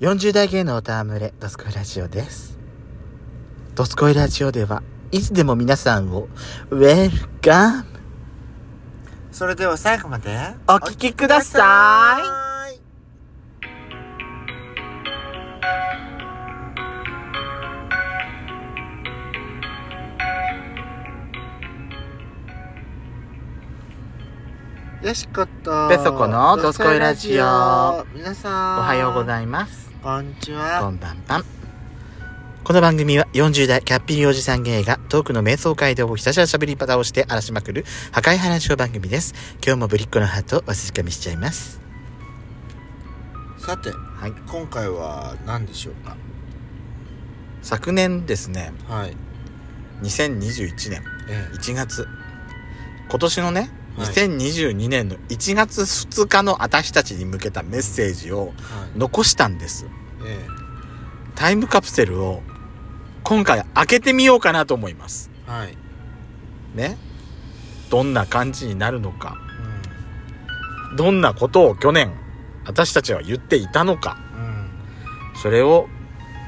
40代芸能戯れ、ドスコイラジオです。ドスコイラジオでは、いつでも皆さんを、ウェルカムそれでは最後までお聴きください。よしことペソコのドスコイラジオ。皆さん。おはようごいざいます。こんにちこはんばんばん。この番組は40代キャッピリおじさん芸がトークの瞑想街道をひたすら喋り方をして荒らしまくる破壊話を番組です。今日もぶりっ子のハートをわしづかみしちゃいます。さてはい。今回は何でしょうか？昨年ですね、はい。2021年え1月今年のね、はい2022年の1月2日の私たちに向けたメッセージをはい。残したんです。えタイムカプセルを今回開けてみようかなと思います。えはい。ね？どんな感じになるのか。うどんなことを去年私たちは言っていたのか。んうん。それを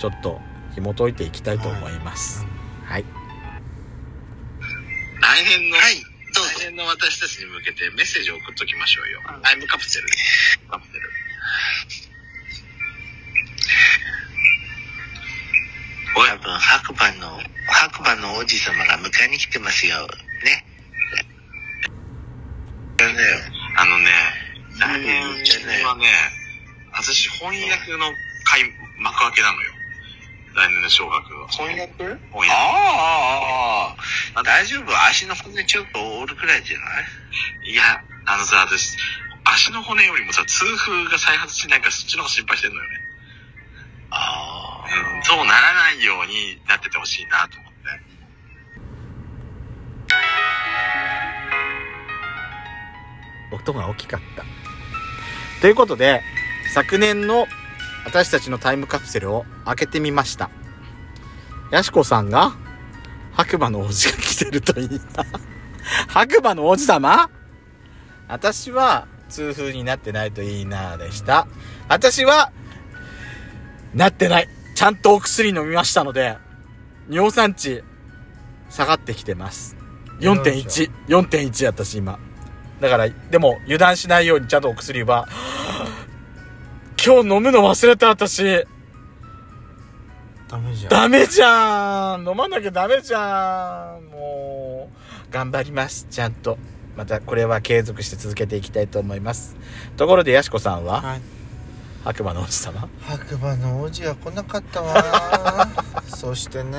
ちょっと紐解いていきたいと思います。はい、来年の、はいの私たちに向けてメッセージを送っときましょうよ。タイムカプセル。カプセル。多分白馬の白馬の王子様が迎えに来てますよねあのね、来うん年うちはね、私翻訳の回、幕開けなのよ。来年の小学は。翻訳翻訳。ああああ大丈夫？足の骨ちょっと折るくらいじゃない？いや、あのさ、私、足の骨よりもさ、痛風が再発しないからそっちの方が心配してんのよね。あうん、そうならないようになっててほしいなと思って。音が大きかったということで昨年の私たちのタイムカプセルを開けてみましたやしこさんが白馬の王子が来てるといいな白馬の王子様？私は痛風になってないといいなでした。私はなってない。ちゃんとお薬飲みましたので尿酸値下がってきてます。4.1 4.1私今。だから、でも油断しないようにちゃんとお薬は、今日飲むの忘れた私。ダメじゃん。ダメじゃん。飲まなきゃダメじゃん。もう、頑張ります。ちゃんと。またこれは継続して続けていきたいと思います。ところで、やしこさんは、はい。白馬の王子様？白馬の王子が来なかったわ。そしてね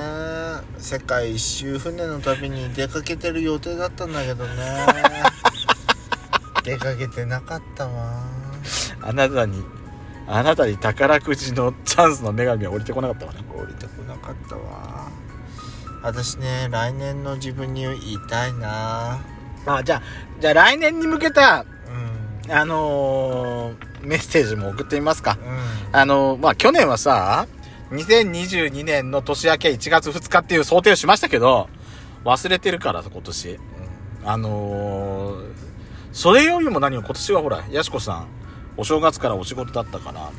世界一周船の旅に出かけてる予定だったんだけどね。出かけてなかったわ。あなたに、あなたに宝くじのチャンスの女神は降りてこなかったわね。降りてこなかったわ私ね来年の自分に言いたいなあ、じゃあ、じゃあ来年に向けた、うんあのーメッセージも送ってみますか。うんあの、まあ、去年はさ、2022年の年明け1月2日っていう想定をしましたけど、忘れてるからさ、今年。あのーそれよりも何も今年はほら、やしこさん、お正月からお仕事だったから、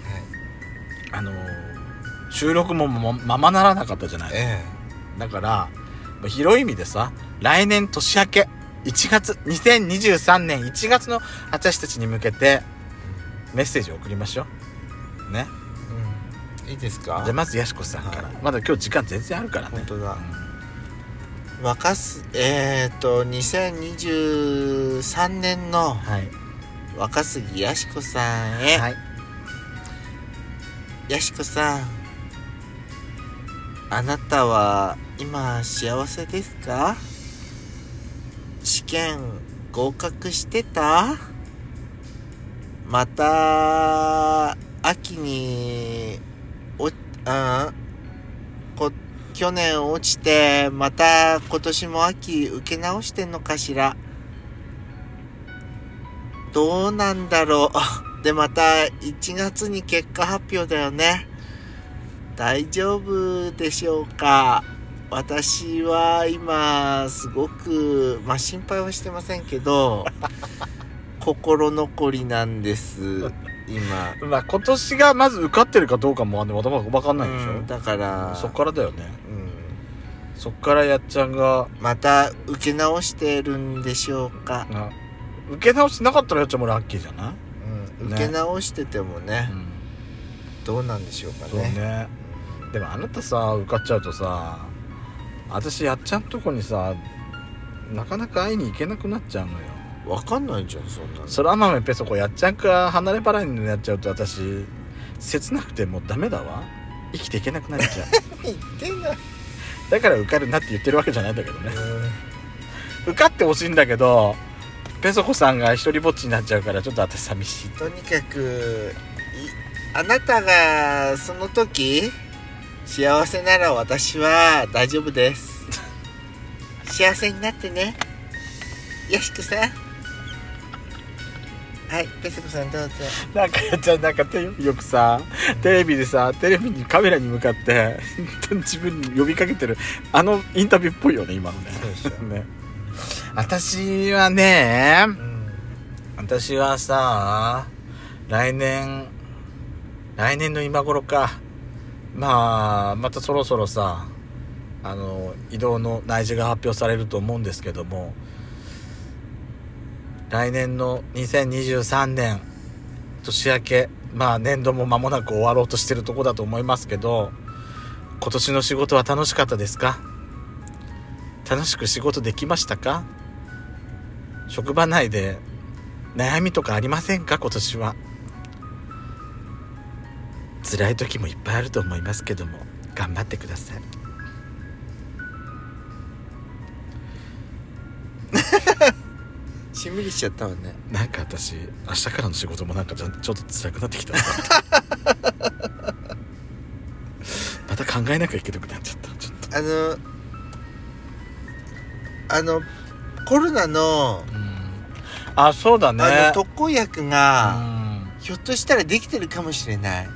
あのー収録もまままならなかったじゃない。えだから、まあ広い意味でさ、来年年明け、1月、2023年1月の私たちに向けて、メッセージを送りましょう。ね。えうん。いいですか？じゃあまずやしこさんから、はい。まだ今日時間全然あるからね。本当だ。若すえっ、と2023年のはい若杉やしこさんへ、はい。やしこさんあなたは今幸せですか？試験合格してた？また秋におうんこ去年落ちてまた今年も秋受け直してんのかしら？どうなんだろう。でまた1月に結果発表だよね。大丈夫でしょうか。私は今すごくまあ心配はしてませんけど 心残りなんです今。まあ今年がまず受かってるかどうかもまだまだ分かんないでしょ、うんだからそっからだよね。うん。そっからやっちゃんがまた受け直してるんでしょうか、な受け直してなかったらやっちゃんもラッキーじゃない、うん、ね受け直しててもねうん。どうなんでしょうかそうね。ねでもあなたさ受かっちゃうとさ私やっちゃんとこにさなかなか会いに行けなくなっちゃうのよ。わかんないじゃんそんなの。そら豆ペソコやっちゃんか離れ離れになっちゃうと私切なくてもうダメだわ。生きていけなくなっちゃう。言ってんだだから受かるなって言ってるわけじゃないんだけどね。受かってほしいんだけどペソコさんが一人ぼっちになっちゃうからちょっと私寂しい。とにかくいあなたがその時幸せなら私は大丈夫です。幸せになってね。よしくさん。はいペソコさんどうぞ。なんかやっちゃんなんかよくさテレビでさテレビにカメラに向かって自分に呼びかけてるあのインタビューっぽいよね今のね。そうでしょ。ね私はね私はさ来年来年の今頃か。まあまたそろそろさあの移動の内示が発表されると思うんですけども来年の2023年年明けまあ年度も間もなく終わろうとしてるとこだと思いますけど今年の仕事は楽しかったですか？楽しく仕事できましたか？職場内で悩みとかありませんか？今年は。辛い時もいっぱいあると思いますけども頑張ってください。しんみりしちゃったわね。なんか私明日からの仕事もなんかちょちょっと辛くなってきた また考えなきゃいけなくなっちゃった。ちょっと。あのあのコロナのうんあそうだね。あの特効薬が、うん。ひょっとしたらできてるかもしれない。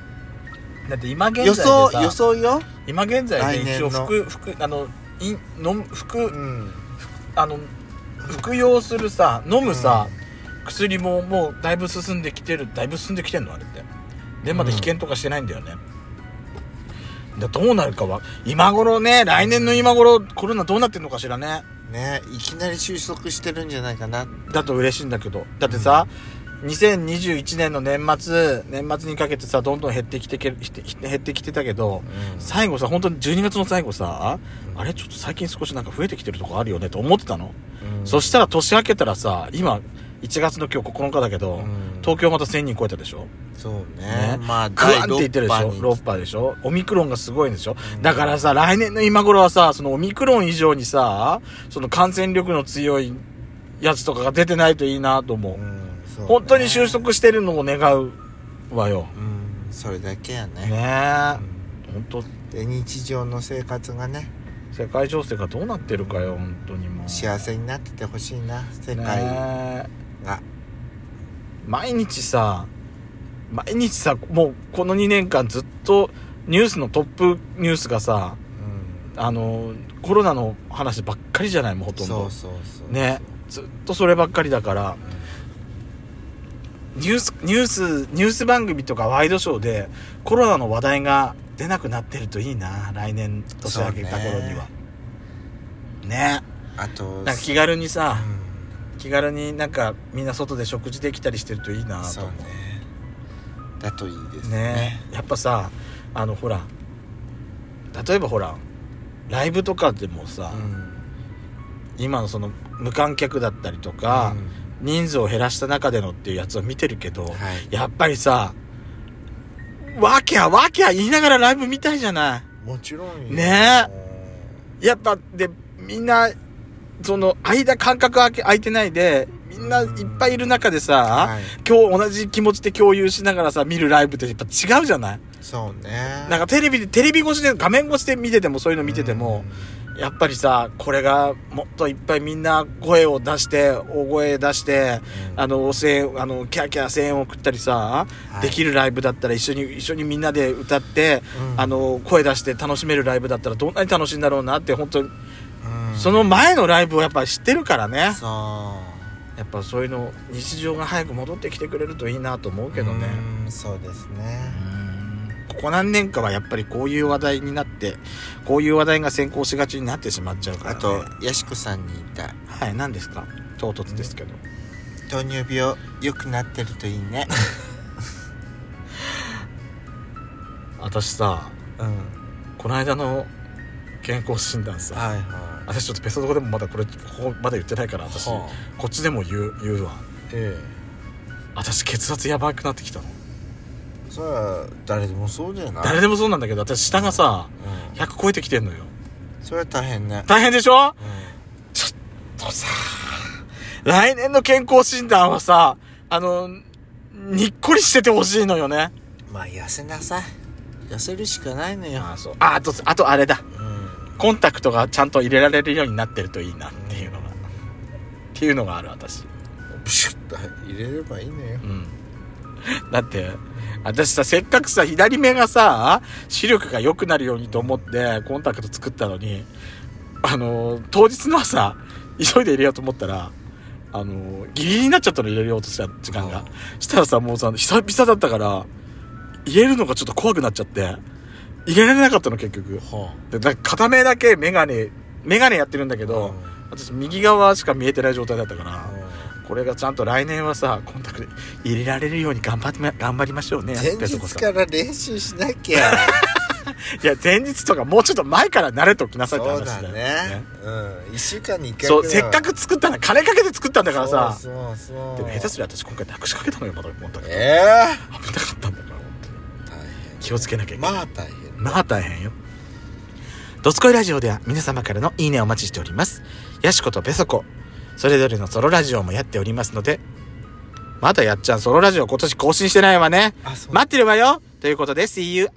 だって今現在予想予想よ？今現在で一応服服あのい飲む服うん。あの服用するさ飲むさ、薬ももうだいぶ進んできてるだいぶ進んできてんの？あれって。でまだ被験とかしてないんだよね、だどうなるかは今頃ね来年の今頃コロナどうなってんのかしらねねいきなり収束してるんじゃないかな。だと嬉しいんだけど。だってさ、2021年の年末年末にかけてさどんどん減ってきて減ってきてたけど、最後さ本当に12月の最後さ、あれちょっと最近少しなんか増えてきてるとこあるよねと思ってたの、うん。そしたら年明けたらさ今1月の今日9日だけど、うん。東京また1000人超えたでしょ？そうね。ね。まあグワンって言ってるでしょ？に6波でしょ？オミクロンがすごいんでしょ、うん。だからさ来年の今頃はさそのオミクロン以上にさその感染力の強いやつとかが出てないといいなと思う、うんそうね。本当に収束してるのを願うわよ。うん。それだけやね。ねえ。うん。本当。で日常の生活がね。世界情勢がどうなってるかよ本当にもう。幸せになっててほしいな世界が、毎日さ毎日さもうこの2年間ずっとニュースのトップニュースがさうんあのコロナの話ばっかりじゃないもんほとんど。そうそうそうね。ずっとそればっかりだから。ニュースニュースニュース番組とかワイドショーでコロナの話題が出なくなってるといいな来年年明けた頃には。ね。あとなんか気軽にさう気軽になんかみんな外で食事できたりしてるといいなんと思そうねだといいですね。ね。やっぱさあのほら例えばほらライブとかでもさ、うん。今のその無観客だったりとか、人数を減らした中でのっていうやつを見てるけど、はい。やっぱりさわきゃわきゃ言いながらライブ見たいじゃない。もちろんよ。ね。やっぱでみんなその間間隔空け空いてないでみんないっぱいいる中でさ、はい。今日同じ気持ちで共有しながらさ見るライブってやっぱ違うじゃない？そうね。なんかテレビでテレビ越しで画面越しで見ててもそういうの見てても、やっぱりさこれがもっといっぱいみんな声を出して大声出して、うん。あの声援あのキャーキャー声援を送ったりさ、い。できるライブだったら一緒に一緒にみんなで歌って、うん。あの声出して楽しめるライブだったらどんなに楽しいんだろうなって本当に、うんその前のライブをやっぱり知ってるからね。そやっぱそういうの日常が早く戻ってきてくれるといいなと思うけどね。うんそうですね。ここ何年かはやっぱりこういう話題になってこういう話題が先行しがちになってしまっちゃうから、ね、あとやしこさんに言いたい。はい何ですか？唐突ですけど、糖尿病良くなってるといいね。私さうん。この間の健康診断さはいはい私ちょっとペソドコでもまだこれここまだ言ってないから私、はこっちでも言う言うわえ私血圧やばくなってきたの。えそれは誰でもそうじゃない？誰でもそうなんだけど私下がさうん。100超えてきてんのよ。それは大変ね。大変でしょ？うとさ来年の健康診断はさあのにっこりしててほしいのよね。んまあ痩せなさい。痩せるしかないのよ。あそう。ああとあとあれだ。うんコンタクトがちゃんと入れられるようになってるといいなっていうのがっていうのがある私。プシュッと入れればいいのよ。うん。だって私させっかくさ左目がさ視力が良くなるようにと思ってコンタクト作ったのにあの当日の朝急いで入れようと思ったらあのギリギリになっちゃったの入れようとした時間が。したらさもうさ久々だったから入れるのがちょっと怖くなっちゃって入れられなかったの結局。はでだ片目だけメガネメガネやってるんだけあど、私右側しか見えてない状態だったから、これがちゃんと来年はさコンタクト入れられるように頑張ってま頑張りましょうね前日から練習しなきゃ。いや前日とかもうちょっと前から慣れときなさいって話だよ。だね。うん。一週間に一回そうせっかく作ったの金かけて作ったんだからさ。そうそうでも下手すりゃ私今回なくしかけたのよまだコンタクトええ危なかったんだから本当に。大気をつけなきゃいけない。変まあ大変まあ大変よ。ドスコイラジオでは皆様からのいいねをお待ちしております。ヤシコとペソコ、それぞれのソロラジオもやっておりますので、まだやっちゃんソロラジオ今年更新してないわね。待ってるわよということで、See you!